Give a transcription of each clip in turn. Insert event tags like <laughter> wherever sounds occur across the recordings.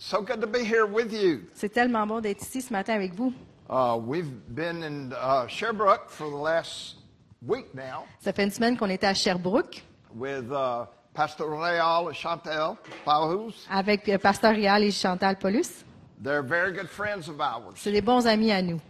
So, good to be here with you. C'est tellement bon d'être ici ce matin avec vous. Uh, we've been in uh, Sherbrooke for the last week now Ça fait une semaine qu'on était à Sherbrooke with uh, Pastor Real and Chantel Bauhaus. avec euh, Pasteur Rial et Chantal Paulus. They're very good friends of ours. C'est des bons amis à nous.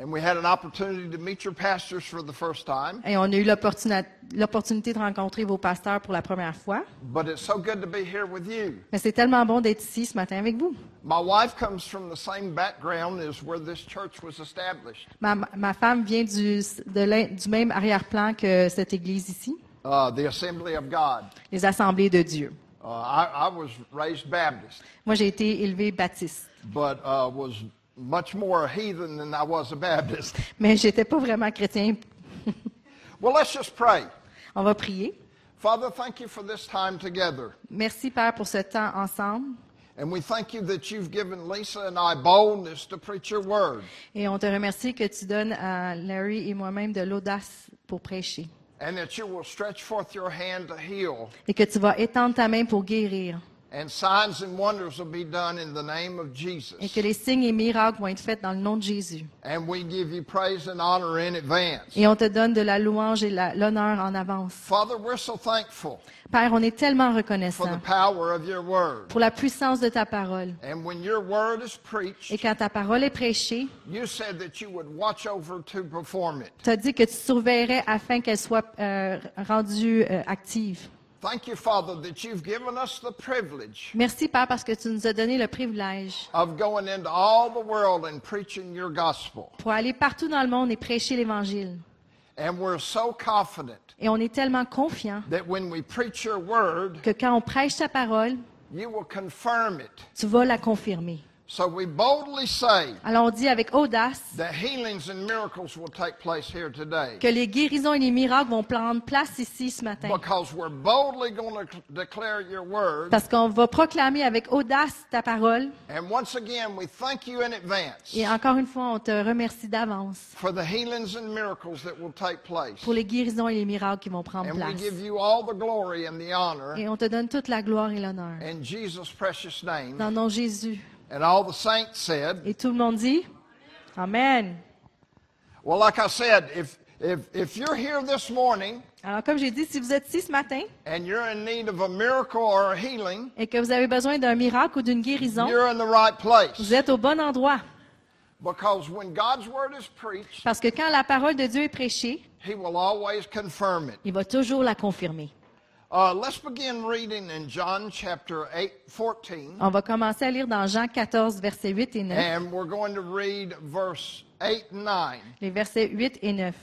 And we had an opportunity to meet your pastors for the first time. Et on a eu l'opportunité de rencontrer vos pasteurs pour la première fois. But it's so good to be here with you. Mais c'est tellement bon d'être ici ce matin avec vous. My wife comes from the same background as where this church was established. Ma, ma femme vient du, de l'in- du même arrière-plan que cette église ici, Uh, the Assembly of God. les assemblées de Dieu. Uh, I, I was raised Baptist, Moi, j'ai été élevée baptiste, but uh, was much more a heathen than I was a Baptist. <laughs> mais j'étais pas vraiment chrétien. <laughs> Well, let's just pray. On va prier. Father, thank you for this time together. Merci, Père, pour ce temps ensemble. And we thank you that you've given Lisa and I boldness to preach your word. Et on te remercie que tu donnes à Larry et moi-même de l'audace pour prêcher. And that you will stretch forth your hand to heal. Et que tu vas étendre ta main pour guérir. And signs and wonders will be done in the name of Jesus. Et que les signes et miracles vont être faits dans le nom de Jésus. And we give you praise and honor in advance. Et on te donne de la louange et l'honneur en avance. Father, we're so thankful Père, on est tellement for the reconnaissant power of your word. pour la puissance de ta parole. And when your word is Et preached, quand ta parole est prêchée, you said that you would watch over to perform it. tu as dit que tu surveillerais afin qu'elle soit euh, rendue euh, active. Thank you, Father, that you've given us the privilege Merci, Père, parce que tu nous as donné le privilège of going into all the world and preaching your gospel. pour aller partout dans le monde et prêcher l'Évangile. And we're so confident Et on est tellement confiant that when we preach your word, que quand on prêche ta parole, you will confirm it. tu vas la confirmer. So we boldly say Alors on dit avec audace that healings and miracles will take place here today que les guérisons et les miracles vont prendre place ici ce matin. because we're boldly going to declare your word. Parce qu'on va proclamer avec audace ta parole. And once again, we thank you in advance Et encore une fois, on te remercie d'avance for the healings and miracles that will take place. pour les guérisons et les miracles qui vont prendre And we place. give you all the glory and the honor Et on te donne toute la gloire et l'honneur. in Jesus' precious name. Dans le nom de Jésus. And all the saints said, Et tout le monde dit Amen. well, like I said, if, if, if you're here this morning Alors, comme j'ai dit, si vous êtes ici ce matin and you're in need of a miracle or a healing, et que vous avez besoin d'un miracle ou d'une guérison, you're in the right place. vous êtes au bon endroit. Because when God's word is preached, Parce que quand la parole de Dieu est prêchée, He will always confirm it. il va toujours la confirmer. On va commencer à lire dans Jean 14, versets 8 et 9. And we're going to read verse 8 and 9. Les versets 8 et 9.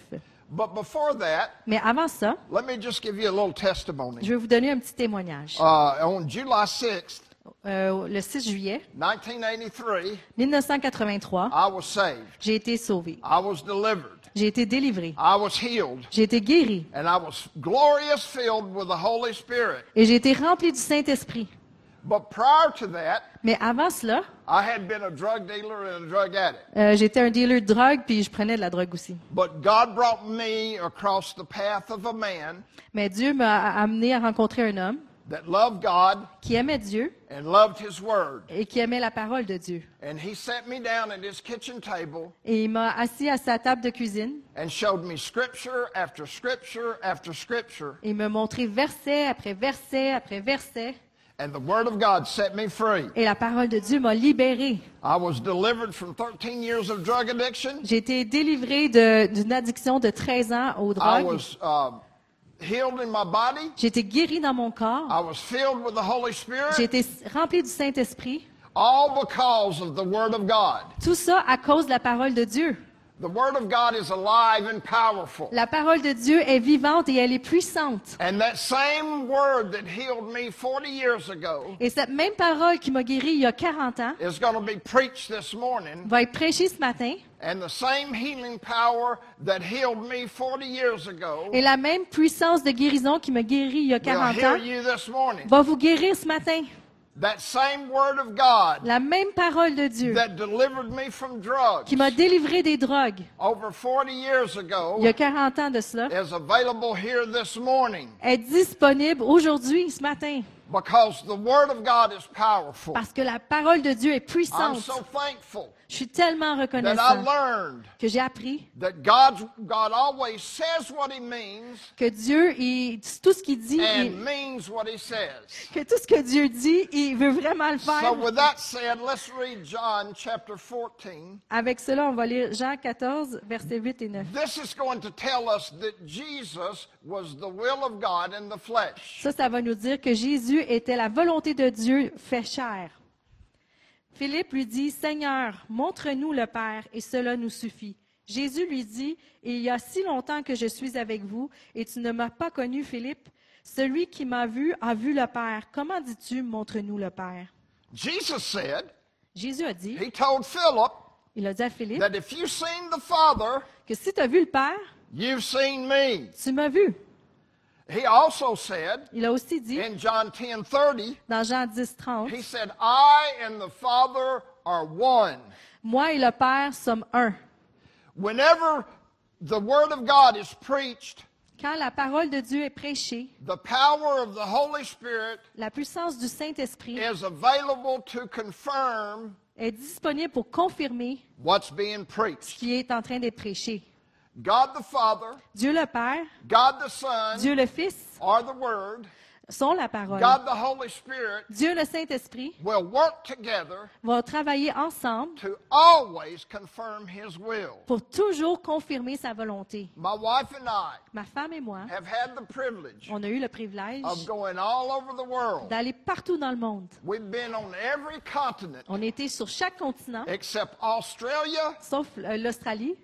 But before that, Mais avant ça, let me just give you a little testimony. je vais vous donner un petit témoignage. Uh, on July 6th, Euh, le 6 juillet 1983, 1983, I was saved. j'ai été sauvé. I was delivered. J'ai été délivré. I was healed. J'ai été guéri. And I was glorious filled with the Holy Spirit. Et j'ai été rempli du Saint-Esprit. But prior to that, Mais avant cela, I had been a drug dealer and a drug addict. euh, j'étais un dealer de drogue, puis je prenais de la drogue aussi. But God brought me across the path of a man Mais Dieu m'a amené à rencontrer un homme that loved God qui aimait Dieu and loved His Word. et qui aimait la parole de Dieu. And He sat me down at His kitchen table Et il m'a assis à sa table de cuisine and showed me scripture after scripture after scripture. et il m'a montré verset après verset après verset. And the Word of God set me free. Et la parole de Dieu m'a libéré. I was delivered from 13 years of drug addiction. J'ai été délivré de- d'une addiction de 13 ans aux I drogues. was uh, healed in my body. J'ai été guéri dans mon corps. I was filled with the Holy J'ai Spirit. été rempli du Saint-Esprit. All because of the Word of God. Tout ça à cause de la parole de Dieu. The Word of God is alive and powerful. La parole de Dieu est vivante et elle est puissante. And that same Word that healed me 40 years ago Et cette même parole qui m'a guéri il y a 40 ans is going to be preached this morning. va être prêchée ce matin. And the same healing power that healed me 40 years ago Et la même puissance de guérison qui m'a guéri il y a will 40 heal ans you this morning. va vous guérir ce matin. That same Word of God La même parole de Dieu that delivered me from drugs qui m'a délivré des drogues over 40 years ago il y a 40 ans de cela is available here this morning. est disponible aujourd'hui, ce matin. because the Word of God is powerful. Parce que la parole de Dieu est I'm puissante. so thankful Je suis tellement reconnaissant que j'ai appris that God's, God always says what He means que Dieu, il, tout ce qu'il dit, il- que tout ce que Dieu dit, il veut vraiment le So, faire. with that said, let's read John chapter 14. Avec cela, on va lire Jean 14, versets 8 et 9. This is going to tell us that Jesus was the will of God in the flesh. Ça, ça va nous dire que Jésus était la volonté de Dieu fait chair. Philippe lui dit, Seigneur, montre-nous le Père, et cela nous suffit. Jésus lui dit, Il y a si longtemps que je suis avec vous, et tu ne m'as pas connu, Philippe. Celui qui m'a vu a vu le Père. Comment dis-tu, montre-nous le Père? Jesus said, Jésus a dit, He told Philip il a dit à Philippe, that if you've seen the Father, que si tu as vu le Père, you've seen me. tu m'as vu. He also said Il a aussi dit, in John 10 30, dans Jean 10, 30, He said, I and the Father are one. Moi et le Père sommes un. Whenever the Word of God is preached, Quand la parole de Dieu est prêchée, the power of the Holy Spirit la puissance du Saint-Esprit is available to confirm est disponible pour confirmer what's being ce preached. qui est en train d'être prêché. God the Father, Dieu le Père, God the Son Dieu le Fils are the Word, sont la parole. God the Holy Spirit Dieu le Saint-Esprit will work together vont travailler ensemble to always confirm His will. pour toujours confirmer sa volonté. My wife and I Ma femme et moi, have had the privilege on a eu le privilège of going all over the world. d'aller partout dans le monde. We've been on every continent On était sur chaque continent, except Australia sauf euh, l'Australie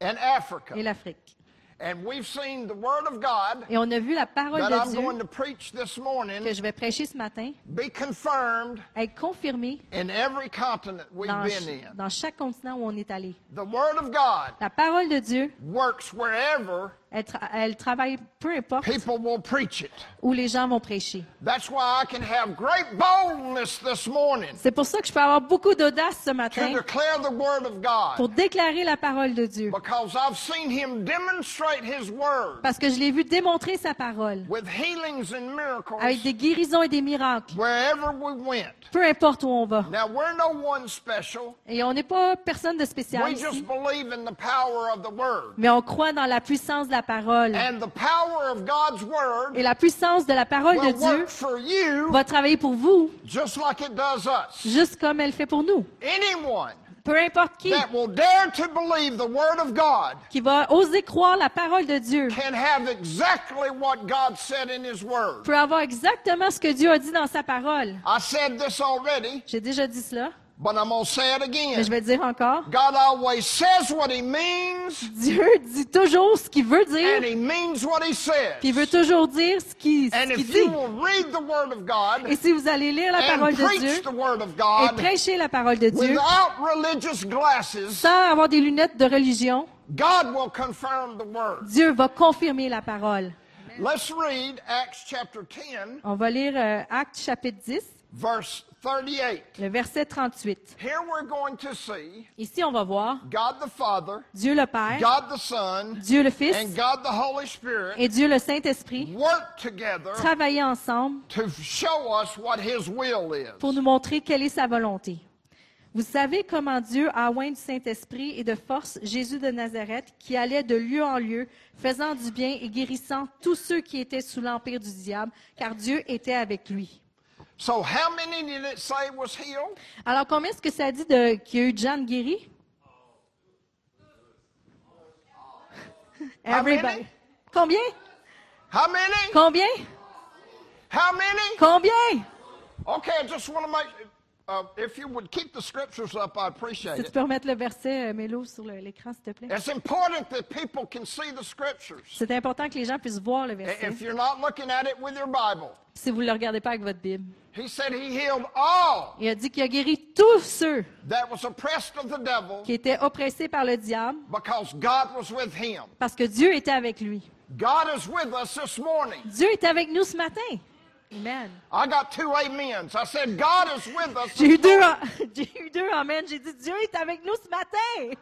and Africa. et l'Afrique. And we've seen the Word of God Et on a vu la parole that de I'm going Dieu to preach this que morning je vais prêcher ce matin be confirmed être confirmée in every continent we've dans, been in. dans chaque continent où on est allé. The Word of God La parole de Dieu, works wherever elle, tra- elle travaille peu importe people will preach it. où les gens vont prêcher. That's why I can have great boldness this morning C'est pour ça que je peux avoir beaucoup d'audace ce to matin declare the Word of pour déclarer la parole de Dieu. because I've seen Him demonstrate His Word Parce que je l'ai vu démontrer sa parole with healings and miracles avec des guérisons et des miracles, wherever we went. peu importe où on va. Now, we're no one special. Et on n'est pas personne de spécial We ici, just believe in the power of the Word. mais on croit dans la puissance de la parole. And the power of God's Word Et la puissance de la parole de Dieu work for you va travailler pour vous, just like it does us. juste comme elle fait pour nous. Anyone Peu importe qui, that will dare to believe the Word of God qui va oser croire la parole de Dieu, can have exactly what God said in His Word. peut avoir exactement ce que Dieu a dit dans sa parole. J'ai déjà dit cela, but I'm going to say it mais je again. vais le dire encore. God always says what He means, Dieu dit toujours ce qu'il veut dire, and He means what He puis il veut says. toujours dire ce qu'il dit. you will read the Word of God Et si vous allez lire la and parole de Dieu the Word of et God prêcher la parole de Dieu without religious glasses, sans avoir des lunettes de religion, God will confirm the Word. Dieu va confirmer la parole. Let's read Acts chapter 10, On va lire euh, Actes chapitre 10, verse 38. le verset 38. Here we're going to see Ici, on va voir God the Father, Dieu le Père, God the Son, Dieu le Fils and God the Holy Spirit et Dieu le Saint-Esprit work together travailler ensemble to show us what His will pour is. nous montrer quelle est sa volonté. Vous savez comment Dieu a oint du Saint-Esprit et de force Jésus de Nazareth, qui allait de lieu en lieu, faisant du bien et guérissant tous ceux qui étaient sous l'empire du diable, car Dieu était avec lui. So, how many did it say was healed? Alors, combien est-ce que ça dit de- qu'il y a eu de gens de guéris? Everybody. Combien? How many? Combien? How many? Combien? Okay, I just want to make. If you would keep the scriptures up, I appreciate Si tu peux remettre le verset, euh, Mélo, sur l'écran, s'il te plaît. It's important that people can see the scriptures. C'est important que les gens puissent voir le verset. If you're not looking at it with your Bible, Si vous ne le regardez pas avec votre Bible. he said he healed all Il a dit qu'il a guéri tous ceux that was oppressed of the devil qui étaient oppressés par le diable because God was with him. parce que Dieu était avec lui. God is with us this morning. Dieu est avec nous ce matin. Amen. I got two amens. I said, God is with us. J'ai eu This deux, morning. j'ai eu deux amen. J'ai dit Dieu est avec nous ce matin.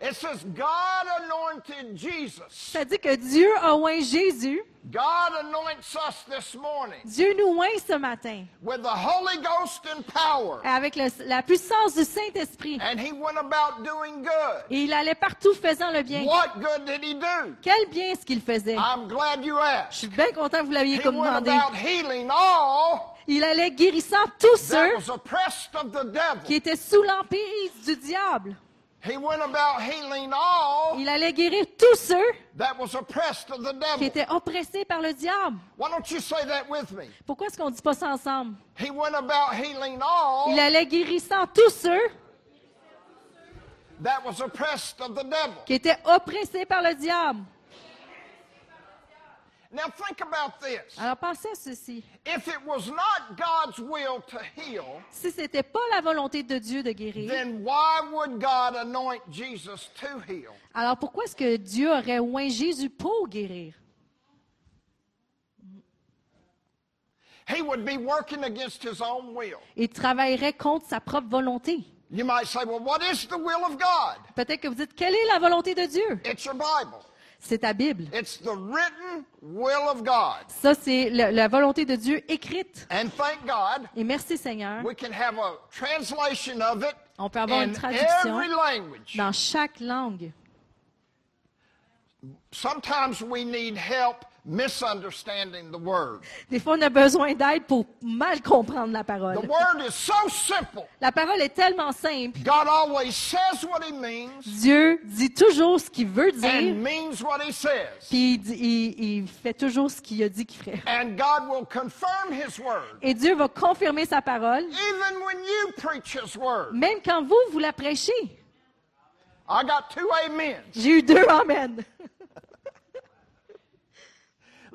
It says God anointed Jesus. Ça dit que Dieu a oint Jésus. God anoints us this morning Dieu nous oint ce matin with the Holy Ghost and power. avec le- la puissance du Saint-Esprit. And he went about doing good. Et il allait partout faisant le bien. What good did he do? Quel bien est-ce qu'il faisait? I'm glad you Je asked. suis bien content que vous l'aviez He comme went demandé. about healing all Il allait guérissant tous ceux was oppressed of the devil. qui étaient sous l'emprise du diable. He went about healing all Il allait guérir tous ceux that was oppressed of the qui devil. étaient oppressés par le diable. Why don't you say that with me? Pourquoi est-ce qu'on ne dit pas ça ensemble? He went about healing all Il allait guérissant tous ceux that was oppressed of the devil. qui étaient oppressés par le diable. Now think about this. Alors pensez à ceci. If it was not God's will to heal, Si ce n'était pas la volonté de Dieu de guérir, then why would God anoint Jesus to heal? alors pourquoi est-ce que Dieu aurait oint Jésus pour guérir? He would be working against his own will. Il travaillerait contre sa propre volonté. You might say, well, what is the will of God? Peut-être que vous dites, quelle est la volonté de Dieu? It's your Bible. C'est ta Bible. It's the written will of God. Ça, c'est la volonté de Dieu écrite. And thank God, Et merci Seigneur. we can have a translation of it On peut avoir in une traduction every language. dans chaque langue. Sometimes we need help misunderstanding the word. Des fois, on a besoin d'aide pour mal comprendre la parole. The word is so simple. La parole est tellement simple. God always says what he means Dieu dit toujours ce qu'il veut and dire, means what he says. puis il, dit- il- il fait toujours ce qu'il a dit qu'il ferait. And God will confirm his word. Et Dieu va confirmer sa parole, Even when you preach his word. même quand vous, vous la prêchez. I got two amens. J'ai eu deux amen.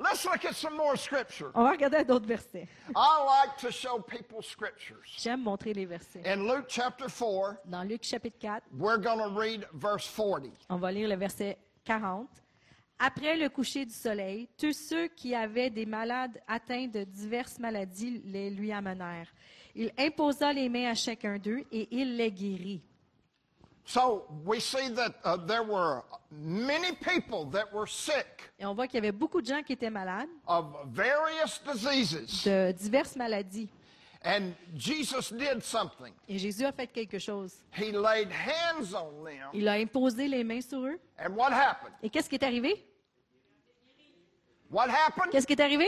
Let's look at some more scripture. On va regarder d'autres versets. I like to show people scriptures. J'aime montrer les versets. In Luke chapter 4, Dans Luc chapitre 4, we're going to read verse 40. on va lire le verset 40. Après le coucher du soleil, tous ceux qui avaient des malades atteints de diverses maladies les lui amenèrent. Il imposa les mains à chacun d'eux et il les guérit. So we see that uh, there were many people that were sick Et on voit qu'il y avait beaucoup de gens qui étaient malades of various diseases. de diverses maladies. And Jesus did something. Et Jésus a fait quelque chose. He laid hands on them. Il a imposé les mains sur eux. And what happened? Et qu'est-ce qui est arrivé? What happened? Qu'est-ce qui est arrivé?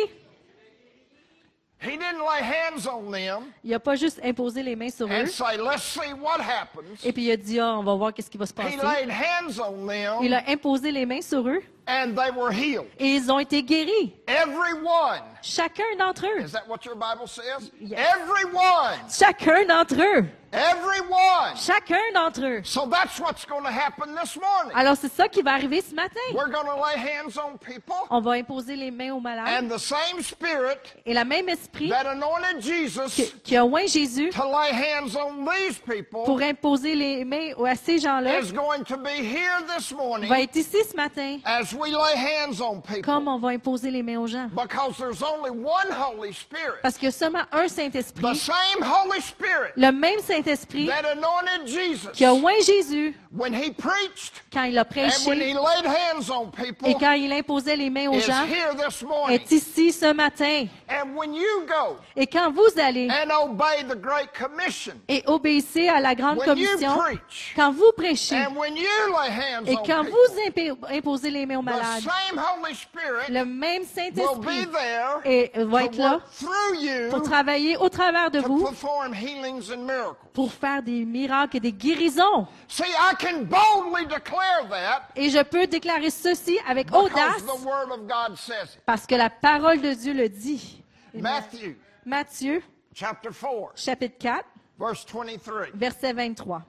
He didn't lay hands on them Il n'a pas juste imposé les mains sur eux. and say, let's see what happens. Et puis il a dit, ah, on va voir qu'est-ce qui va se He passer. laid hands on Il a imposé les mains sur eux and they were healed. et ils ont été guéris. Everyone. Chacun d'entre eux. Is that what your Bible says? Yes. Everyone. Chacun d'entre eux. Everyone. Chacun d'entre eux. So that's what's going to happen this morning. Alors c'est ça qui va arriver ce matin. We're going to lay hands on people, On va imposer les mains aux malades. and the same Spirit Et la même esprit that anointed Jesus qui, qui a oint Jésus to lay hands on these people pour imposer les mains à ces gens-là is going to be here this va morning être ici ce matin as we lay hands on comme people. on va imposer les mains aux gens. Because there's only Parce qu'il y a seulement un the Saint-Esprit, same Holy Spirit le même Saint-Esprit that anointed Jesus qui a oint Jésus when he preached quand il a and when he prêché laid hands on people et quand il imposait les mains aux is gens here this morning. est ici ce matin. And when you go Et quand vous allez and obey the Great Commission, et obéissez à la grande when you commission, preach, quand vous prêchez and when you lay hands et quand vous imp- imposez les mains aux the malades, same Holy Spirit le même will Saint-Esprit be there et va être là pour travailler au travers de vous pour faire des miracles et des guérisons. Et je peux déclarer ceci avec audace parce que la parole de Dieu le dit. Matthieu, chapter 4, chapitre 4, verse 23. verset 23.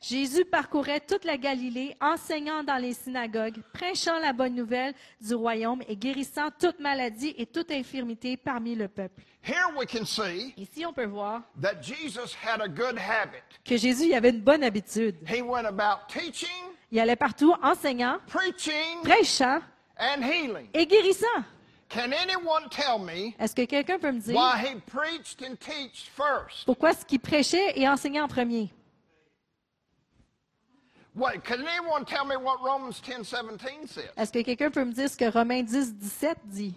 Jésus parcourait toute la Galilée, enseignant dans les synagogues, prêchant la bonne nouvelle du royaume et guérissant toute maladie et toute infirmité parmi le peuple. Here we can see Ici, on peut voir that Jesus had a good habit. que Jésus avait une bonne habitude. He went about teaching, Il allait partout enseignant, preaching, prêchant and healing. et guérissant. Can anyone tell me Est-ce que quelqu'un peut me dire why he preached and teached first? pourquoi ce qu'il prêchait et enseignait en premier? What, can anyone tell me what Romans 10 17 says? Est-ce que quelqu'un peut me dire ce que Romains 10, 17 dit?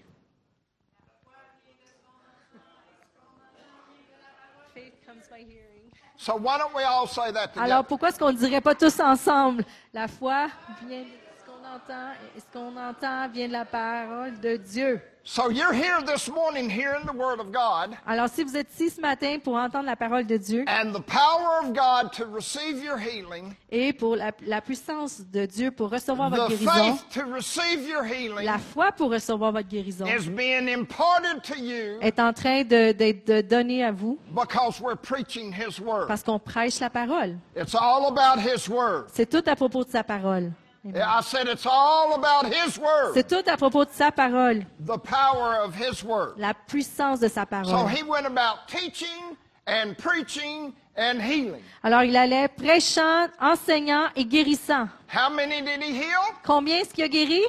So why don't we all say that together? Alors pourquoi est-ce qu'on ne dirait pas tous ensemble? La foi vient de ce qu'on entend, et ce qu'on entend vient de la parole de Dieu. So you're here this morning hearing the word of God, Alors si vous êtes ici ce matin pour entendre la parole de Dieu and the power of God to receive your healing, et pour la, la puissance de Dieu pour recevoir votre the guérison, faith to receive your healing la foi pour recevoir votre guérison is being imparted to you est en train de, de, de donner à vous because we're preaching His word. parce qu'on prêche la parole. It's all about His word. C'est tout à propos de sa parole. I said it's all about His word, C'est tout à propos de sa parole, the power of His word. la puissance de sa So parole. He went about teaching and preaching and healing. Alors il allait prêchant, enseignant et guérissant. How many did He heal? Combien est-ce qu'il a guéri?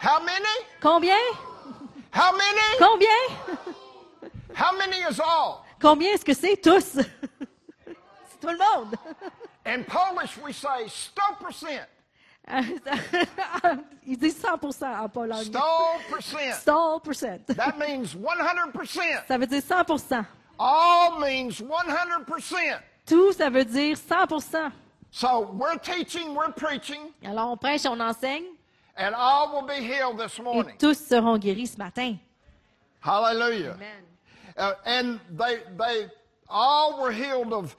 How many? Combien? How many? Combien? How many is all? Combien est-ce que c'est tous? <laughs> c'est tout le monde. In Polish, we say 100%. Il dit 100% en Pologne. 100%. 100%. That means 100%. Ça veut dire 100%. All means 100%. Tout, ça veut dire 100%. So we're teaching, we're preaching, Alors on prêche, on enseigne and all will be healed this morning. et tous seront guéris ce matin. Hallelujah. Amen. Uh, and they, they all were healed of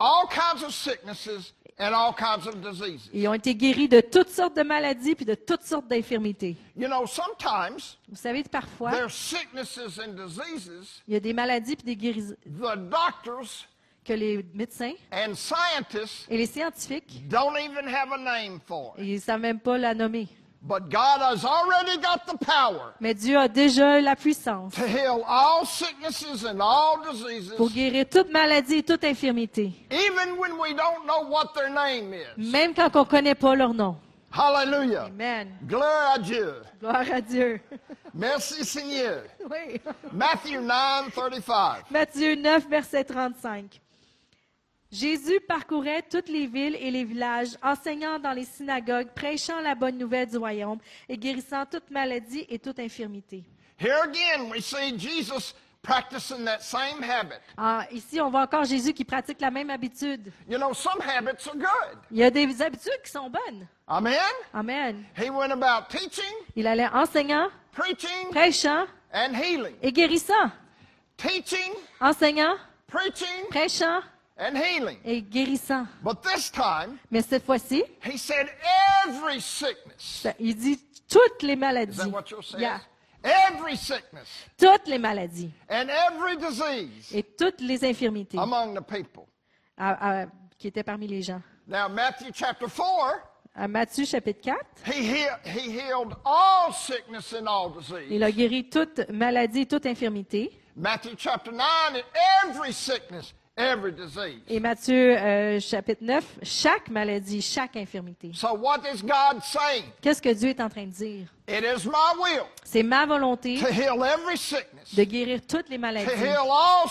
all kinds of sicknesses and all kinds of diseases. Ils ont été guéris de toutes sortes de maladies puis de toutes sortes d'infirmités. You know, sometimes Vous savez, parfois, there's sicknesses and diseases il y a des maladies puis des guérisons the doctors que les médecins and scientists et les scientifiques, don't even have a name for. ils ne savent même pas la nommer. But God has already got the power Mais Dieu a déjà la puissance to heal all sicknesses and all diseases, pour guérir toute maladie et toute infirmité, even when we don't know what their name is. même quand on ne connaît pas leur nom. Hallelujah. Amen. Gloire à Dieu. Gloire à Dieu. Merci Seigneur. Oui. Matthew 9 35. Matthieu 9, verset 35. Jésus parcourait toutes les villes et les villages, enseignant dans les synagogues, prêchant la bonne nouvelle du royaume et guérissant toute maladie et toute infirmité. Here again, we see Jesus practicing that same habit. Ah, ici, on voit encore Jésus qui pratique la même habitude. You know, some habits are good. Il y a des habitudes qui sont bonnes. Amen? Amen. He went about teaching, Il allait enseignant, preaching, prêchant and healing. et guérissant. Teaching, Enseignant, preaching, prêchant and healing. et guérissant. But this time, Mais cette fois-ci, he said every sickness. il dit toutes les Is maladies. that what you're saying? Yeah. Every sickness Toutes les maladies and every disease et toutes les infirmités among the people. à- à- qui étaient parmi les gens. Now, Matthew chapter 4, À Matthieu chapitre 4, he, heal, he healed all sickness and all disease. il a guéri toute maladie, toute infirmité. Matthew chapter 9, every sickness, every disease. Et Matthieu euh, chapitre 9, chaque maladie, chaque infirmité. So, what is God saying? Qu'est-ce que Dieu est en train de dire? It is my will C'est ma volonté to heal every sickness, de guérir toutes les to maladies, heal all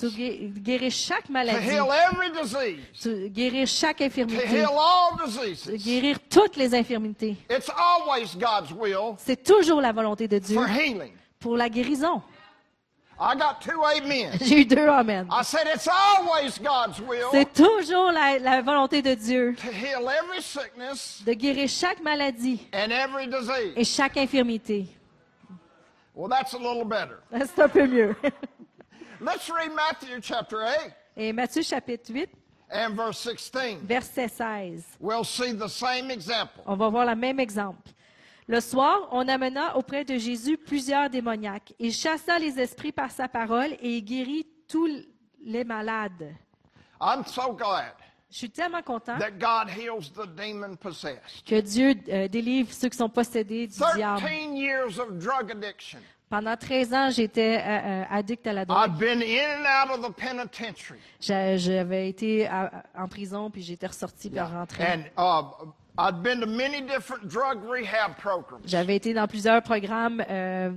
de guérir chaque to maladie, heal every disease, de guérir chaque to infirmité, heal all de diseases. guérir toutes les infirmités. It's always God's will C'est toujours la volonté de Dieu for healing. pour la guérison. I got two amens. <laughs> J'ai eu deux amen. I said it's always God's will C'est toujours la, la volonté de Dieu to heal every sickness de guérir chaque maladie and every disease. et chaque infirmité. Well, that's a little better. <laughs> C'est un peu mieux. <laughs> Let's read Matthew chapter 8 Et Matthieu chapitre 8, and verse 16. verset 16. We'll see the same example. On va voir le même exemple. Le soir, on amena auprès de Jésus plusieurs démoniaques. Il chassa les esprits par sa parole et il guérit tous les malades. I'm so glad Je suis tellement content that God heals the demon possessed. que Dieu euh, délivre ceux qui sont possédés du diable. 13 years of drug addiction. Pendant 13 ans, j'étais euh, euh, addict à la drogue. J'avais été à- en prison, puis j'étais ressorti puis rentré. And uh, I'd been to many different drug rehab programs. J'avais été dans plusieurs programmes euh,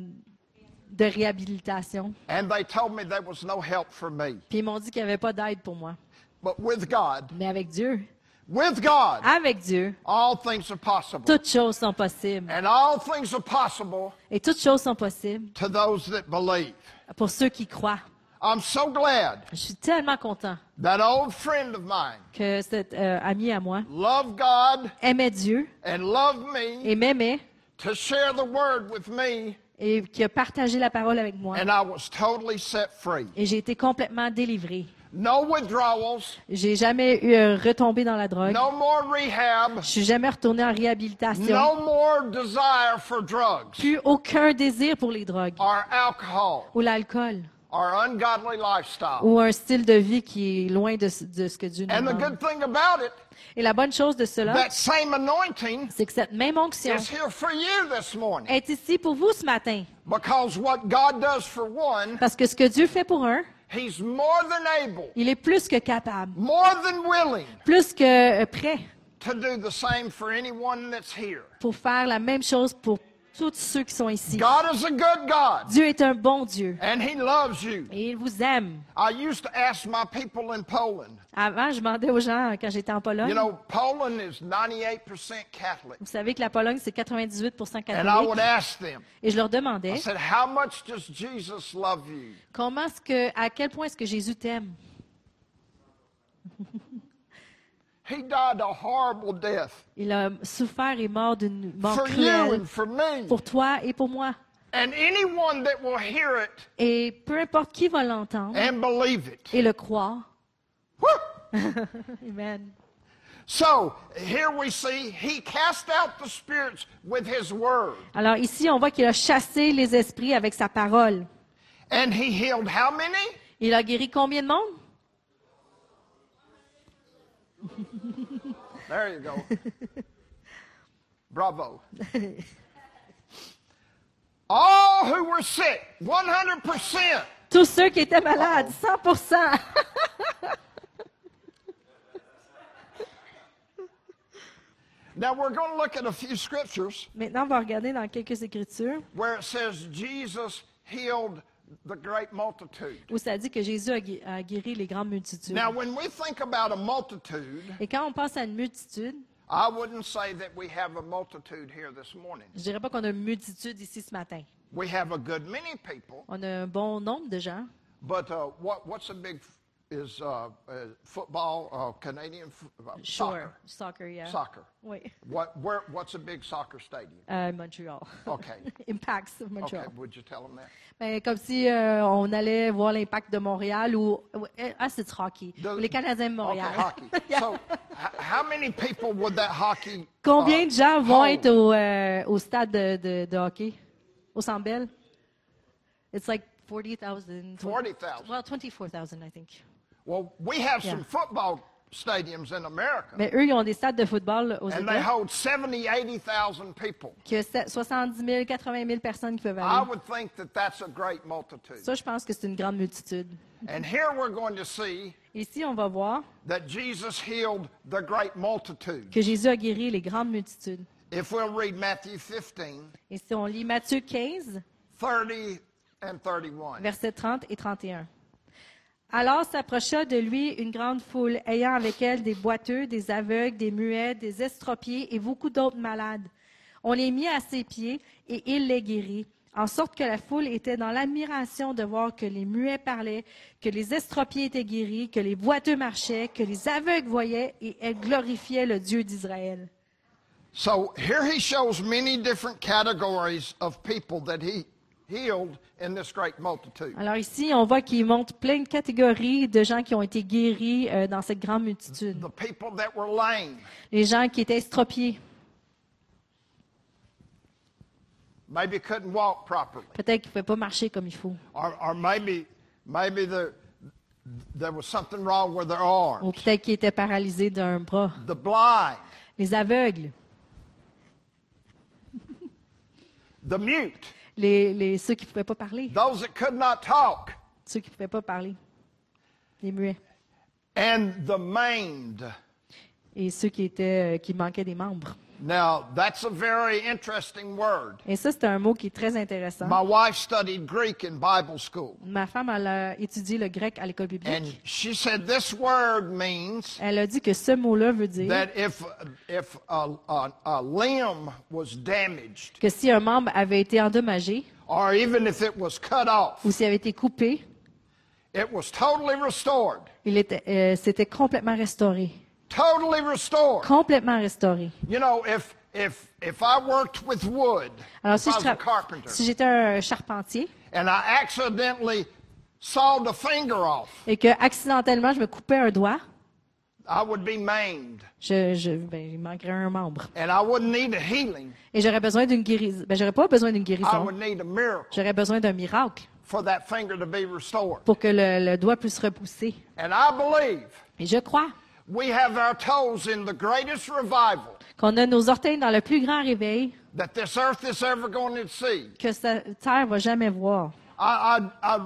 de réhabilitation. And they told me there was no help for me. Puis ils m'ont dit qu'il n'y avait pas d'aide pour moi. But with God, Mais avec Dieu, with God, avec Dieu, all things are possible. toutes choses sont possibles. And all things are possible Et toutes choses sont possibles to those that believe. pour ceux qui croient. I'm so glad Je suis tellement content that old friend of mine que cet euh, ami à moi loved God aimait Dieu and loved me et m'aimait to share the word with me, et qui a partagé la parole avec moi. and I was totally set free. Et j'ai été complètement délivré. No withdrawals, J'ai jamais eu euh, retombé dans la drogue. no more rehab, Je suis jamais retourné en réhabilitation. no more desire for drugs Plus aucun désir pour les drogues or alcohol ou l'alcool. Ou un style de vie qui est loin de, ce- de ce que Dieu nous And the demande. good thing about it, Et la bonne chose de cela, that same anointing c'est que cette même onction is here for you this morning. est ici pour vous ce matin. Because what God does for one, Parce que ce que Dieu fait pour un, He's more than able, il est plus que capable, more than willing plus que euh, prêt to do the same for anyone that's here. pour faire la même chose pour tous ceux qui sont ici. God is a good God, Dieu est un bon Dieu and He loves you. et il vous aime. I used to ask my people in Poland. Avant, je demandais aux gens quand j'étais en Pologne. You know, Poland is 98% Catholic. Vous savez que la Pologne, c'est 98 And I would catholique. ask them, Et je leur I demandais, said, How much does Jesus love you? comment est-ce que, à quel point est-ce que Jésus t'aime? <laughs> He died a horrible death Il a souffert et mort d'une mort for you cruelle and for me. pour toi et pour moi. And anyone that will hear it Et peu importe qui va l'entendre and believe it. et le croire. <laughs> Amen. So here we see he cast out the spirits with his word, Alors ici, on voit qu'il a chassé les esprits avec sa parole. and he healed how many? Il a guéri combien de monde? <laughs> There you go. Bravo. <laughs> All who were sick, 100%. Tous ceux qui étaient malades, 100 <laughs> Now we're going to look at a few scriptures Maintenant, on va regarder dans quelques écritures where it says Jesus healed the great multitude. où ça dit que Jésus a guéri les grandes multitudes. Now, when we think about a multitude, Et quand on pense à une multitude, I wouldn't say that we have a multitude here this morning. je dirais pas qu'on a une multitude ici ce matin. We have a good many people, On a un bon nombre de gens. but uh, what, what's a big is uh, uh, football, uh, Canadian f- uh, Sure. soccer. Soccer, yeah. Soccer. Oui. What, where, what's a big soccer stadium? Euh, Montreal. Okay. <laughs> Impacts of Okay, would you tell them that? Ben, comme si euh, on allait voir l'impact de Montréal ou. Ah, c'est hockey. The- les Canadiens de Okay, hockey. <laughs> Yeah. So, how many people would that hockey? Combien uh, de gens vont hold? être au, euh, au stade de, de, de hockey? Au Centre Bell? It's like 40,000. 40,000. Well, 24,000, I think. Well, we have Yeah. some football stadiums in America, Mais eux, ils ont des stades de football aux and they hold 70, 80,000 people. 70 000, 80 000 personnes qui peuvent I aller. would think that that's a great multitude. Ça, je pense que c'est une grande multitude. And here we're going to see Ici, on va voir that Jesus healed the great multitude. que Jésus a guéri les grandes multitudes. If we'll read Matthew 15, Et si on lit Matthieu 15, 30 and 31. versets 30 et 31. Alors s'approcha de lui une grande foule, ayant avec elle des boiteux, des aveugles, des muets, des estropiés et beaucoup d'autres malades. On les mit à ses pieds et il les guérit, en sorte que la foule était dans l'admiration de voir que les muets parlaient, que les estropiés étaient guéris, que les boiteux marchaient, que les aveugles voyaient, et elle glorifiait le Dieu d'Israël. So here he shows many different categories of people that he healed in this great multitude. Alors ici, on voit qu'il montre plein de catégories de gens qui ont été guéris euh, dans cette grande multitude. The people that were lame, Les gens qui étaient estropiés, maybe couldn't walk properly, peut-être qu'ils ne pouvaient pas marcher comme il faut. or, or maybe maybe there, there was something wrong with their arm. Ou peut-être qu'ils étaient paralysés d'un bras. The blind, Les aveugles, the mute, les, les- ceux qui ne pouvaient pas parler, those that could not talk, ceux qui ne pouvaient pas parler, les muets, and the maimed. et ceux qui, étaient, euh, qui manquaient des membres. Now, that's a very interesting word. Et ça, c'est un mot qui est très intéressant. My wife studied Greek in Bible school, Ma femme, elle a étudié le grec à l'école and biblique. she said this word means Elle a dit que ce mot-là veut dire that if if a, a, a limb was damaged, que si un membre avait été endommagé or even if it was cut off, ou s'il avait été coupé, it was totally restored. il était, euh, c'était complètement restauré. Totally restored. Complètement restauré. You know, if if if I worked with wood, Alors, if si I je was a tra- carpenter, si j'étais un charpentier and I accidentally sawed a finger off, et que accidentellement je me coupais un doigt, I would be maimed, je, je, ben, il manquerait un membre. and I wouldn't need a healing. Et j'aurais besoin d'une guérison. Ben, j'aurais pas besoin d'une I guérison. would need a miracle J'aurais besoin d'un miracle for that finger to be restored. pour que le, le doigt puisse repousser. And I believe Et je crois we have our toes in the greatest revival qu'on a nos orteils dans le plus grand réveil that this earth is ever going to see. que cette terre va jamais voir. I, I, I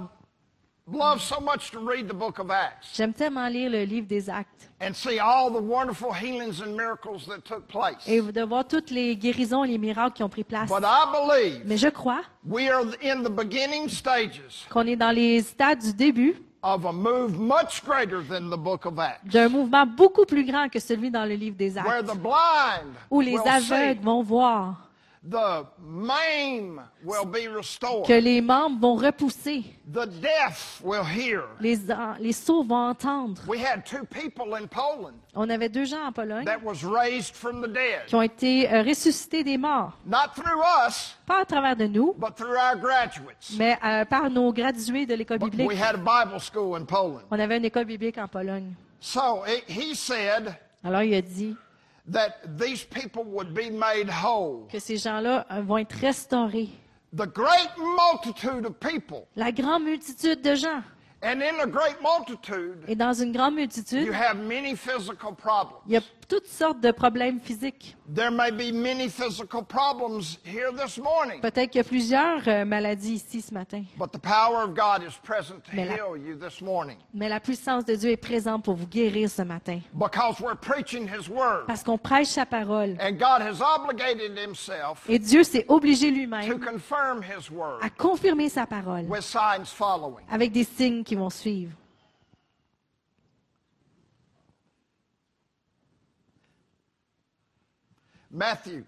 love so much to read the book of Acts J'aime tellement lire le livre des actes and see all the wonderful healings and miracles that took place. et de voir toutes les guérisons et les miracles qui ont pris place. But I believe Mais je crois we are in the beginning stages qu'on est dans les stades du début of a move much greater than the book of Acts, d'un mouvement beaucoup plus grand que celui dans le livre des where actes, the blind où les aveugles vont voir, the maimed will be restored, que les membres vont repousser, the deaf will hear. les, les sourds vont entendre. We had two people in Poland On avait deux gens en Pologne that was raised from the dead, qui ont été euh, ressuscités des morts, not through us, pas à travers de nous, but through our graduates. mais euh, par nos gradués de l'école biblique. we had a Bible school in Poland. On avait une école biblique en Pologne. So he- he said Alors il a dit that these people would be made whole. que ces gens-là euh, vont être restaurés. The great multitude of people, La grande multitude de gens. and in a great multitude, Et dans une grande multitude, you have many physical problems. il y a toutes sortes de problèmes physiques. There may be many physical problems here this morning, Peut-être qu'il y a plusieurs euh, maladies ici ce matin. but the power of God is present to Mais la- heal you this morning Mais la puissance de Dieu est présente pour vous guérir ce matin. because we're preaching His Word. Parce qu'on prêche sa parole. And God has obligated Himself Et Dieu s'est obligé to lui-même confirm His Word à confirmer sa parole with signs following. avec des signes qui vont suivre. Matthew,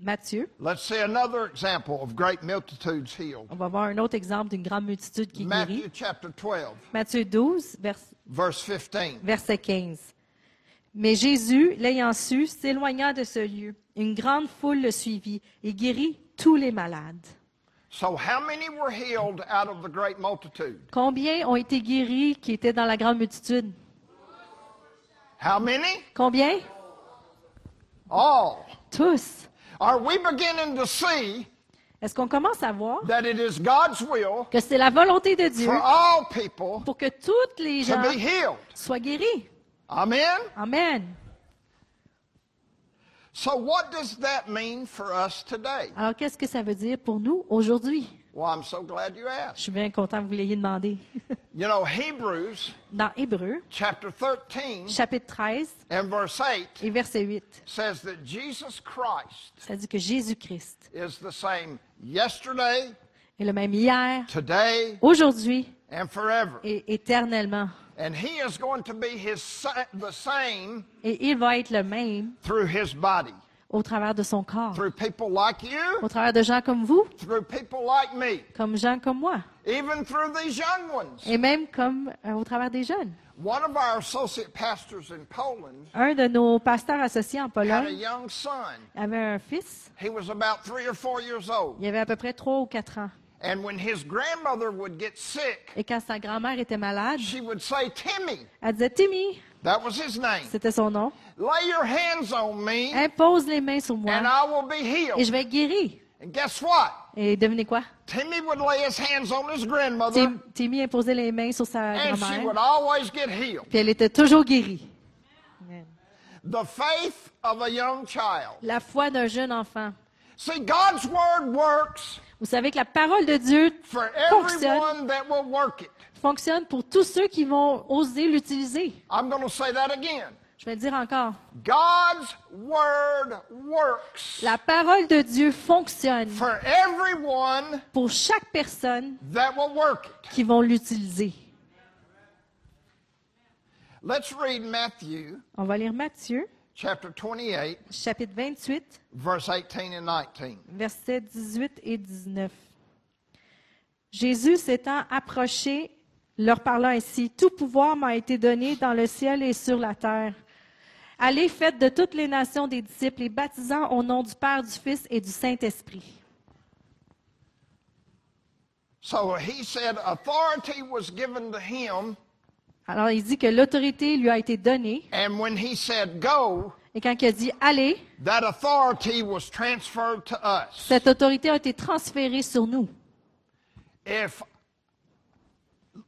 Matthieu, let's see another example of great multitudes healed. on va voir un autre exemple d'une grande multitude qui Matthew guérit. chapter 12, Matthieu 12, vers- verse 15. verset 15. Mais Jésus, l'ayant su, s'éloigna de ce lieu. Une grande foule le suivit et guérit tous les malades. So, how many were healed out of the great multitude? Combien ont été guéris qui étaient dans la grande multitude? How many? Combien? All. Tous. Are we beginning to see Est-ce qu'on commence à voir that it is God's will que c'est la volonté de Dieu for all people pour que toutes les to gens be healed? soient guéris? Amen? Amen. So, what does that mean for us today? Alors, qu'est-ce que ça veut dire pour nous aujourd'hui? Well, I'm so glad you Je asked. suis bien content que vous l'ayez demandé. <laughs> You know, Hebrews Dans Hébreu, chapter 13 chapitre 13 and verse 8 et verset 8, says that Jesus Christ ça dit que Jésus-Christ is the same yesterday, est le même hier, today, aujourd'hui and forever. et éternellement. And he is going to be his the same Et il va être le même through his body, au travers de son corps, through people like you, au travers de gens comme vous, through people like me, comme gens comme moi, even through these young ones. et même comme euh, au travers des jeunes. One of our associate pastors in Poland Un de nos pasteurs associés en had a Pologne young son. avait un fils, He was about three or four years old. il avait à peu près trois ou quatre ans. And when his grandmother would get sick, Et quand sa grand-mère était malade, she would say, Timmy, elle disait Timmy, that was his name, c'était son nom, lay your hands on me impose les mains sur moi and I will be et healed. je vais être guéri. And guess what? Et devinez quoi? Timmy would lay his hands on his grandmother Tim- Timmy imposait les mains sur sa and she grand-mère, would always get healed. puis elle était toujours guérie. The faith of a young child. La foi d'un jeune enfant. See, God's word works Vous savez que la parole de Dieu for fonctionne, everyone that will work it. Fonctionne pour tous ceux qui vont oser l'utiliser. I'm going to say that again. Je vais le dire encore. God's word works La parole de Dieu fonctionne for everyone pour chaque personne that will work it. qui vont l'utiliser. Let's read Matthew On va lire Matthieu, chapter 28, chapitre 28, verse 18 and 19. versets 18 et 19. Jésus s'étant approché, leur parlant ainsi, Tout pouvoir m'a été donné dans le ciel et sur la terre. Allez, faites de toutes les nations des disciples et baptisant au nom du Père, du Fils et du Saint-Esprit. So he said authority was given to him, Alors il dit que l'autorité lui a été donnée and when he said go, et quand il a dit allez, that authority was transferred to us. cette autorité a été transférée sur nous. If let me read something to you out of an English translation.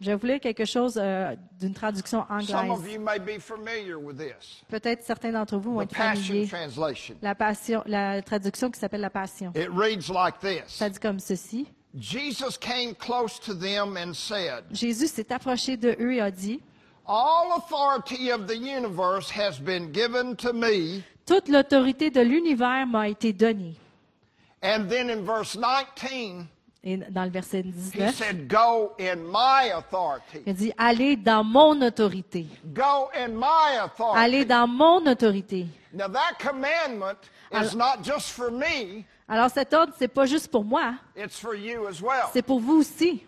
Je vais vous lire quelque chose euh, d'une traduction Some of anglaise. you may be familiar with this. Peut-être certains d'entre vous vont The être Passion familiers. Translation. La, passion, la traduction qui s'appelle la Passion. It reads like this. Ça dit comme ceci. Jesus came close to them and said, Jésus s'est approché de eux et a dit, All authority of the universe has been given to me. Toute l'autorité de l'univers m'a été donnée. And then in verse 19, Et dans le verset he 19, said, Go in my authority. il dit, allez dans mon autorité. Go in my authority. Allez dans mon autorité. Now that commandment is not just for me, Alors cet ordre, c'est pas juste pour moi, it's for you as well. c'est pour vous aussi.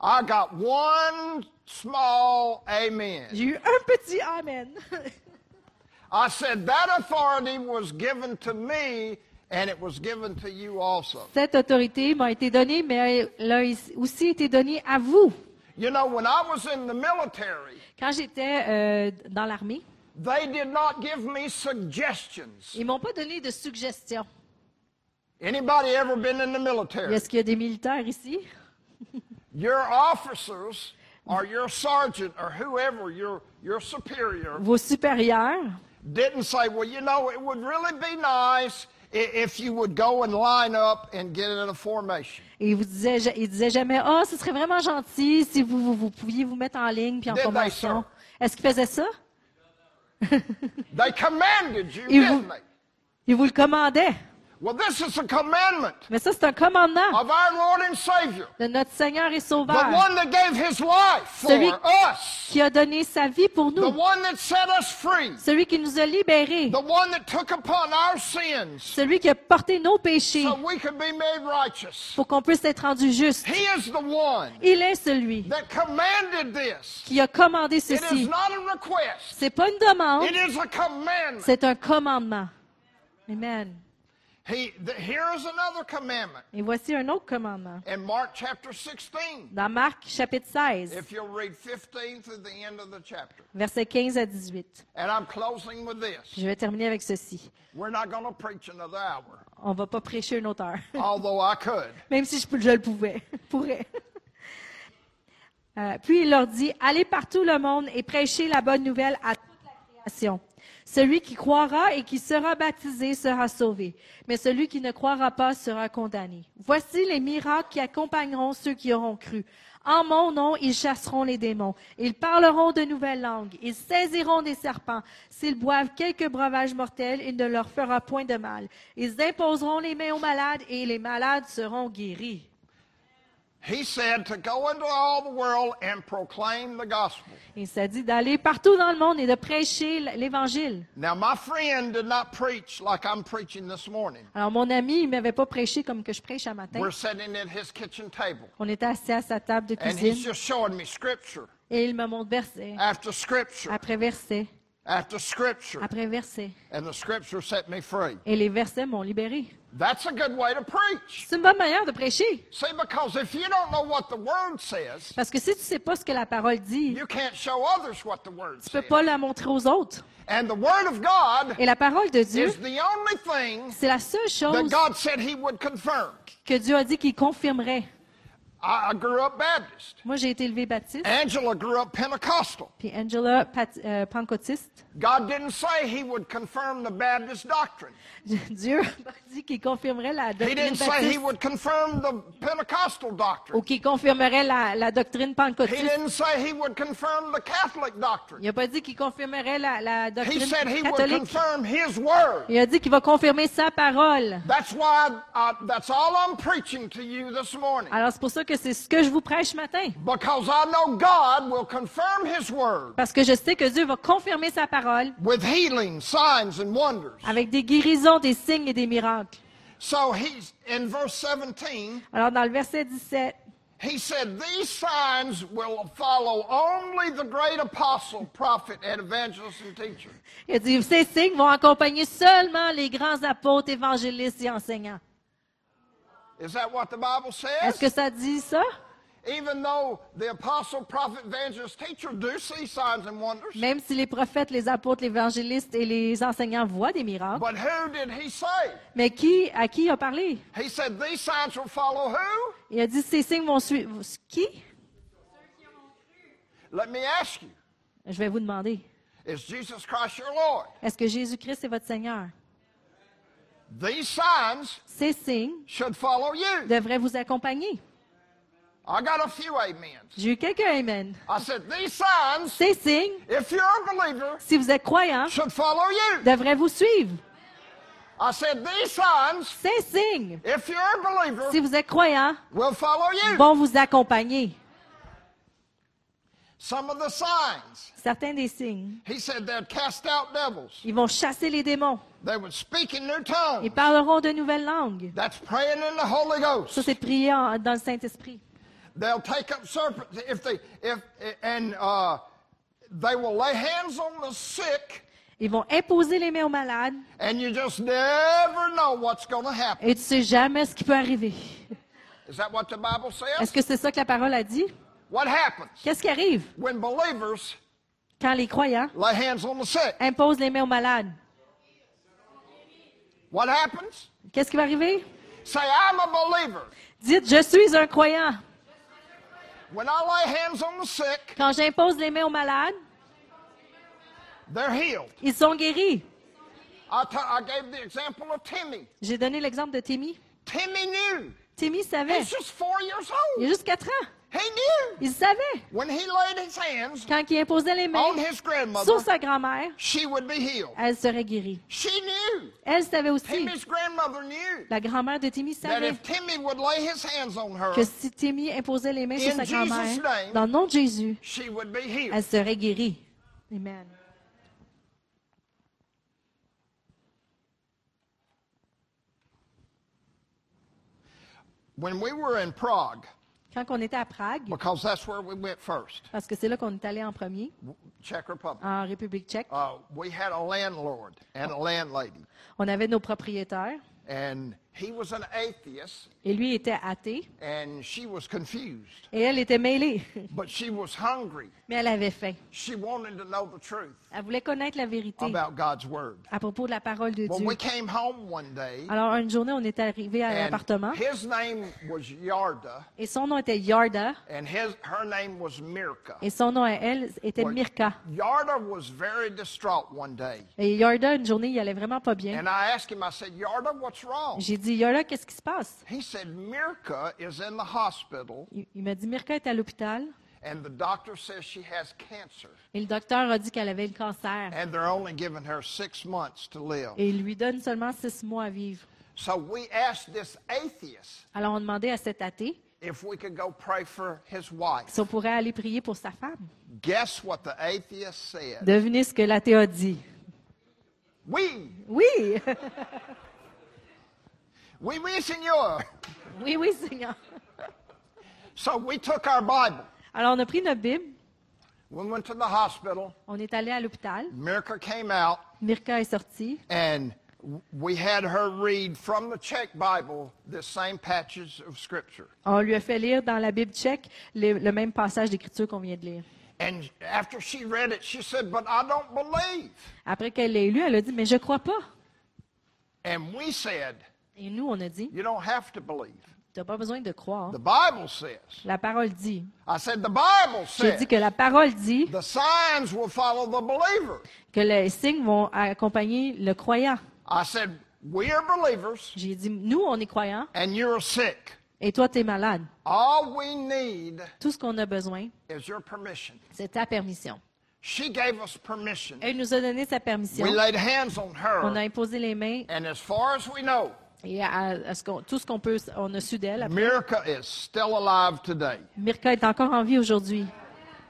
I got one small amen. J'ai eu un petit amen. <laughs> I said that authority was given to me and it was given to you also. Cette autorité m'a été donnée, mais elle a aussi été donnée à vous. You know, when I was in the military, Quand j'étais euh, dans l'armée, they did not give me suggestions. ils m'ont pas donné de suggestions. Anybody ever been in the military? Est-ce qu'il y a des militaires ici? <laughs> Your officers or your sergeant or whoever, your, your superior, Vos supérieurs didn't say, well, you know, it would really be nice if you would go and line up and get in a formation. Et vous disiez, ils disaient jamais, ah, ce serait vraiment gentil si vous, vous, vous pouviez vous mettre en ligne puis en Did formation. Est-ce qu'ils faisaient ça? They commanded you, <laughs> didn't they? Ils vous le commandaient. Well, this is a commandment Mais ça, c'est un commandement of our Lord and Savior, de notre Seigneur et the Sauveur one that gave his life for Celui- us, qui a donné sa vie pour the nous, one that set us free, celui qui nous a libérés, the one that took upon our sins celui qui a porté nos péchés so we could be made righteous. pour qu'on puisse être rendu juste. He is the one Il est celui that commanded this. qui a commandé It is ceci. not a request, C'est pas une demande, it is a commandment. c'est un commandement. Amen. He, the, here is another commandment Et voici un autre commandement. in Mark chapter 16. Dans Marc chapitre 16, If you'll read 15 through the end of the chapter. versets 15 à 18. And I'm closing with this. Je vais terminer avec ceci. We're not going to preach another hour, On va pas prêcher une autre heure, <laughs> although I could. même si je, je le pouvais, <laughs> pourrais. Euh, puis il leur dit, allez partout le monde et prêchez la bonne nouvelle à toute la création. Celui qui croira et qui sera baptisé sera sauvé, mais celui qui ne croira pas sera condamné. Voici les miracles qui accompagneront ceux qui auront cru. En mon nom, ils chasseront les démons. Ils parleront de nouvelles langues. Ils saisiront des serpents. S'ils boivent quelques breuvages mortels, il ne leur fera point de mal. Ils imposeront les mains aux malades et les malades seront guéris. Il s'est dit d'aller partout dans le monde et de prêcher l'Évangile. Now, my friend did not preach like I'm preaching this morning. Alors, mon ami, il m'avait pas prêché comme que je prêche un matin. We're sitting at his kitchen table, On était assis à sa table de and he's cuisine just showing me scripture et il me montre verset after scripture après verset after scripture, après verset. and the scripture set me free. Et les versets m'ont libéré. That's a good way to preach. C'est une bonne manière de prêcher. See, because if you don't know what the word says, Parce que si tu sais pas ce que la parole dit, you can't show others what the word tu peux says. pas la montrer aux autres. And the word of God Et la parole de Dieu, is the only thing c'est la seule that chose God said he would confirm. que Dieu a dit qu'il confirmerait. I, grew up Baptist. Moi, j'ai été élevé baptiste, Angela grew up Pentecostal. puis Angela, euh, pentecôtiste. God didn't say He would confirm the Baptist doctrine. <laughs> Dieu dit qu'il confirmerait la He doctrine didn't say He would confirm the Pentecostal ou doctrine. qu'il confirmerait la, la doctrine He pentecôtiste. didn't say He would confirm the Catholic doctrine. Il n'a pas dit qu'il confirmerait la, la He doctrine said He would catholique. confirm His word. Il a dit qu'il va confirmer sa parole. That's why, uh, that's all I'm preaching to you this morning. Alors, c'est pour ça que c'est ce que je vous prêche ce matin. Because I know God will confirm His word Parce que je sais que Dieu va confirmer sa parole with healing, signs, and wonders. avec des guérisons, des signes et des miracles. So He's in verse 17. Alors, dans le verset 17, He said, These signs will follow only the great apostle, prophet, and evangelist and teacher. il a dit, ces signes vont accompagner seulement les grands apôtres, évangélistes et enseignants. Is that what the Bible Est-ce says? que ça dit ça? Even though the apostle, prophet, evangelist, teacher do see signs and wonders. Même si les prophètes, les apôtres, les évangélistes et les enseignants voient des miracles. But who did he say? Mais qui, à qui il a parlé? He said, These signs will follow who? Il a dit, ces signes vont suivre. Qui? Let me ask you Je vais vous demander. Is Jesus Christ your Lord? Est-ce que Jésus-Christ est votre Seigneur? These signs Ces signes should follow you. devraient vous accompagner. I got a few amens. J'ai eu quelques Amen. I said, These signs, Ces signes, if you're a believer, si vous êtes croyant, should follow you. devraient vous suivre. I said, These signs, Ces signes, if you're a believer, si vous êtes croyant, will follow you. vont vous accompagner. Some of the signs, Certains des signes, he said they'd cast out devils. ils vont chasser les démons. They would speak in new Ils tongues. parleront de nouvelles langues. That's praying in the Holy Ghost. Ça, c'est prier dans le Saint-Esprit. They'll take up serpents if they if and uh, they will lay hands on the sick, Ils vont imposer les mains aux malades and you just never know what's going to happen. et tu sais jamais ce qui peut arriver. Is that what the Bible Est-ce says? que c'est ça que la parole a dit? What happens Qu'est-ce qui arrive when believers quand les croyants lay hands on the sick? imposent les mains aux malades? What happens? Qu'est-ce qui va arriver? Say, I'm a believer. Dites, je suis un croyant. When I lay hands on the sick, Quand j'impose les mains aux malades, they're healed. ils sont guéris. I ta- I gave the example of Timmy. J'ai donné l'exemple de Timmy. Timmy knew. Timmy savait. He's just four years Il a old. juste quatre ans. He knew. Il savait. When he laid his hands Quand il imposait les mains on his grandmother, sur sa grand-mère, she would be healed. elle serait guérie. She knew. Elle savait aussi. Timmy's grandmother knew La grand-mère de Timmy that savait if Timmy would lay his hands on her, que si Timmy imposait les mains sur sa grand-mère, dans le nom de Jésus, she would be healed. elle serait guérie. Amen. When we were in Prague, Quand on était à Prague, because that's where we went first, parce que c'est là qu'on est allé en premier, Czech Republic, en République tchèque, uh, we had a landlord and a landlady, on avait nos propriétaires. And he was an atheist, et lui était athée and she was confused, et elle était mêlée, but she was hungry. mais elle avait faim. She wanted to know the truth Elle voulait connaître la vérité about God's word. à propos de la parole de When Dieu. we came home one day, Alors, une journée, on est arrivé à l'appartement his name was Yarda, et son nom était Yarda and his her name was Mirka. et son nom à elle était Mirka. Yarda was very distraught one day. Et Yarda, une journée, il allait vraiment pas bien. And I asked him, I said, Yarda, what's wrong? J'ai dit, Yarda, qu'est-ce qui se passe? He said, Mirka is in the hospital, Il, il m'a dit, Mirka est à l'hôpital and the doctor says she has cancer, et le docteur a dit qu'elle avait le cancer and they're only giving her six months to live. et il lui donne seulement six mois à vivre. So we asked this atheist Alors, on demandait à cet athée if we could go pray for his wife. si on pourrait aller prier pour sa femme. Guess what the atheist said? Devinez ce que l'athée a dit. Oui, Oui! <laughs> oui, oui, senor. oui, oui, Seigneur. So we took our Bible. Alors, on a pris notre Bible, We went to the hospital. on est allé à l'hôpital, Mirka came out, Mirka est sortie and we had her read from the Czech Bible the same patches of Scripture. On lui a fait lire dans la Bible tchèque le, le même passage d'écriture qu'on vient de lire. And after she read it, she said, But I don't believe. Après qu'elle l'ait lu, elle a dit, mais je crois pas. And we said, Et nous, on a dit, You don't have to believe. tu n'as pas besoin de croire. The Bible says. La parole dit. I said, the Bible J'ai says dit que la parole dit the signs will follow the believer. que les signes vont accompagner le croyant. I said, we are believers J'ai dit, nous, on est croyants and you're sick. et toi, tu es malade. All we need Tout ce qu'on a besoin, is your permission. c'est ta permission. She gave us permission. Elle nous a donné sa permission. We laid hands on On a her, imposé les mains and as far as we know, et à, à ce qu'on- tout ce qu'on peut, on a su d'elle. Après, Miracle is still alive today. Mirka est encore en vie aujourd'hui.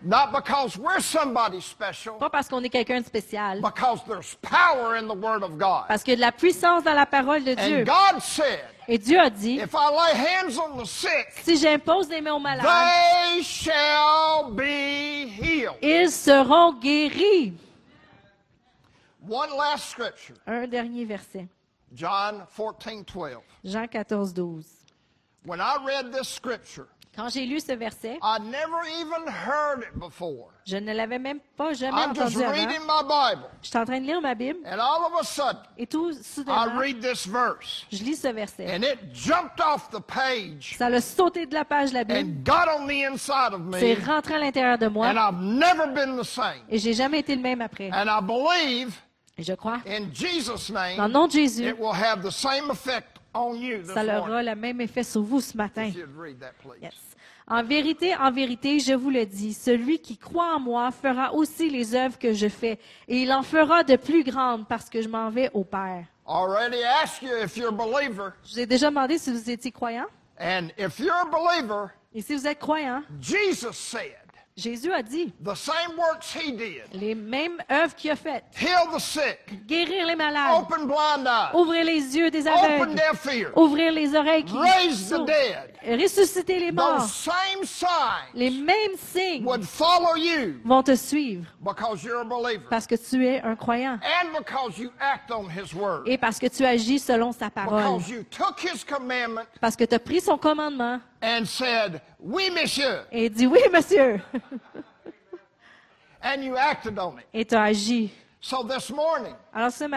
Not because we're somebody special, Pas parce qu'on est quelqu'un de spécial, because there's power in the Word of God. parce qu'il y a de la puissance dans la parole de Dieu. And God said, Et Dieu a dit, if I lay hands on the sick, si j'impose les mains aux malades, they shall be healed. ils seront guéris. One last scripture, Un dernier verset. John 14, 12. Jean 14, 12. When I read this scripture, Quand j'ai lu ce verset, I never even heard it before. je ne l'avais même pas jamais I'm just entendu avant. reading my Bible, Je suis en train de lire ma Bible and all of a sudden, et tout I soudainement, read this verse, je lis ce verset. and it jumped off the page Ça l'a sauté de la page de la Bible. and got on the inside of C'est me, rentré à l'intérieur de moi and I've never been the same. et j'ai jamais été le même après. And I believe Et je crois, in Jesus' dans le name, nom de Jésus, it will have the same effect on you this ça aura morning. le même effet sur vous ce matin. If you'd read that, please. Yes. En vérité, en vérité, je vous le dis, celui qui croit en moi fera aussi les œuvres que je fais, et il en fera de plus grandes parce que je m'en vais au Père. Already asked you if you're a believer, Je vous ai déjà demandé si vous étiez croyant. and if you're a believer, Et si vous êtes croyant, Jesus said Jésus a dit the same works he did les mêmes œuvres qu'il a faites. heal the sick, Guérir les malades, open blind eyes, ouvrir les yeux des open aveugles, ears, ouvrir les oreilles qui raise the sourds, dead. ressusciter les morts. Those same signs Les mêmes signes would follow you vont te suivre because you're a believer parce que tu es un croyant and because you act on his word. et parce que tu agis selon sa parole. Because you took his commandment Parce que tu as pris son commandement and said, Oui, monsieur, et dit oui, monsieur, and you acted on it. et tu as agi. So this morning, Alors ce matin,